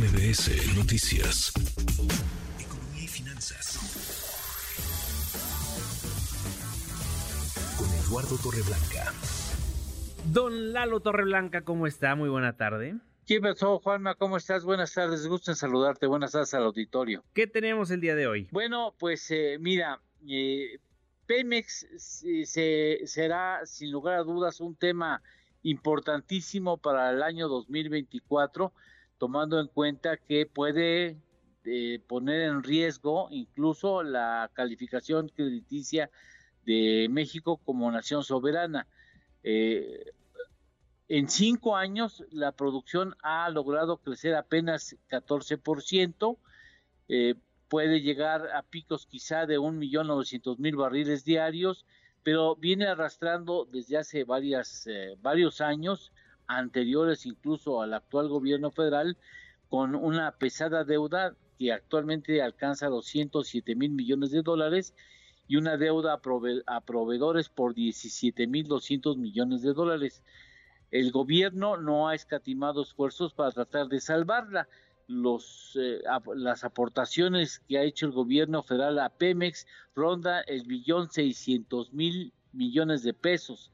MBS Noticias. Economía y finanzas. Con Eduardo Torreblanca. Don Lalo Torreblanca, ¿cómo está? Muy buena tarde. ¿Qué pasó, Juanma? ¿Cómo estás? Buenas tardes, gusto en saludarte. Buenas tardes al auditorio. ¿Qué tenemos el día de hoy? Bueno, pues eh, mira, eh, Pemex se, será sin lugar a dudas un tema importantísimo para el año 2024, tomando en cuenta que puede eh, poner en riesgo incluso la calificación crediticia de México como nación soberana. Eh, en cinco años la producción ha logrado crecer apenas 14%, eh, puede llegar a picos quizá de un millón novecientos mil barriles diarios, pero viene arrastrando desde hace eh, varios años, anteriores incluso al actual gobierno federal, con una pesada deuda que actualmente alcanza los 107 mil millones de dólares y una deuda a, proveedores por 17 mil 200 millones de dólares. El gobierno no ha escatimado esfuerzos para tratar de salvarla los, eh, las aportaciones que ha hecho el gobierno federal a Pemex ronda el billón seiscientos mil millones de pesos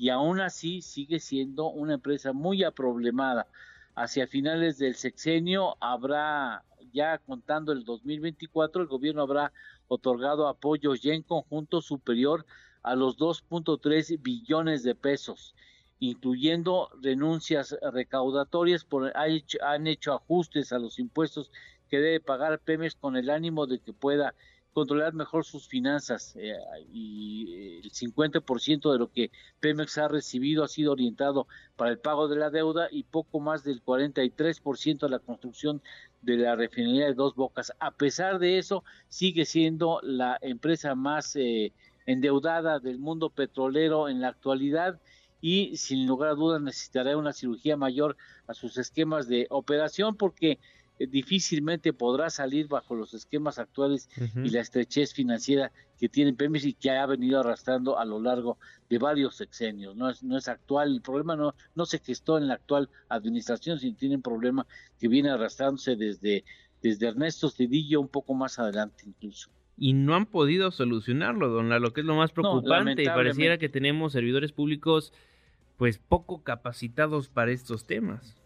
y aún así sigue siendo una empresa muy aproblemada. Hacia finales del sexenio habrá, ya contando el 2024, el gobierno habrá otorgado apoyo ya en conjunto superior a los 2.3 billones de pesos incluyendo renuncias recaudatorias, por, han hecho ajustes a los impuestos que debe pagar Pemex con el ánimo de que pueda controlar mejor sus finanzas eh, y eh, el 50% de lo que Pemex ha recibido ha sido orientado para el pago de la deuda y poco más del 43% a la construcción de la refinería de Dos Bocas. A pesar de eso, sigue siendo la empresa más eh, endeudada del mundo petrolero en la actualidad y sin lugar a dudas necesitará una cirugía mayor a sus esquemas de operación porque difícilmente podrá salir bajo los esquemas actuales y la estrechez financiera que tiene Pemex y que ha venido arrastrando a lo largo de varios sexenios. No es, no es actual, el problema no, no se gestó en la actual administración, sino tiene un problema que viene arrastrándose desde, desde Ernesto Cedillo un poco más adelante incluso y no han podido solucionarlo, don Lalo, que es lo más preocupante. y pareciera que tenemos servidores públicos pues poco capacitados para estos temas.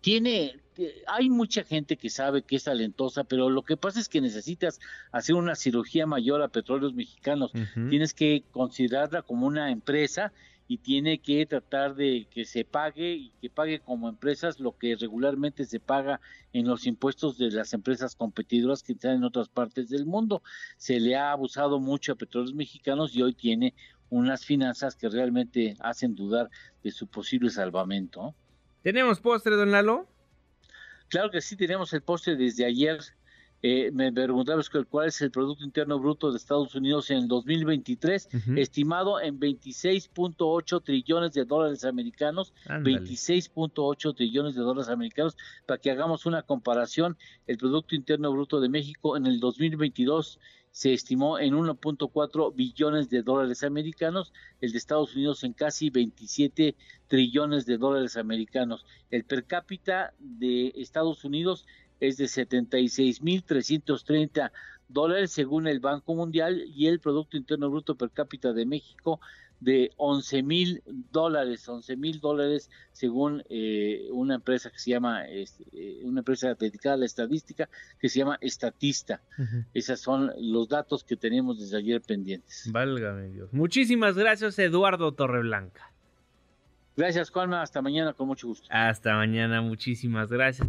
Tiene, hay mucha gente que sabe que es talentosa, pero lo que pasa es que necesitas hacer una cirugía mayor a petróleos mexicanos. Tienes que considerarla como una empresa y tiene que tratar de que se pague y que pague como empresas lo que regularmente se paga en los impuestos de las empresas competidoras que están en otras partes del mundo. Se le ha abusado mucho a petróleos mexicanos y hoy tiene unas finanzas que realmente hacen dudar de su posible salvamento. ¿Tenemos postre, don Lalo? Claro que sí, tenemos el postre desde ayer. Eh, me preguntabas cuál es el Producto Interno Bruto de Estados Unidos en el 2023, estimado en 26.8 trillones de dólares americanos, 26.8 trillones de dólares americanos, para que hagamos una comparación, el Producto Interno Bruto de México en el 2022 se estimó en 1.4 billones de dólares americanos, el de Estados Unidos en casi 27 trillones de dólares americanos. El per cápita de Estados Unidos es de 76.330 dólares según el Banco Mundial y el Producto Interno Bruto per cápita de México de 11 mil dólares, 11 mil dólares según eh, una empresa que se llama, este, eh, una empresa dedicada a la estadística que se llama Estatista. Esos son los datos que tenemos desde ayer pendientes. Válgame Dios. Muchísimas gracias Eduardo Torreblanca. Gracias Juanma, hasta mañana con mucho gusto. Hasta mañana, muchísimas gracias.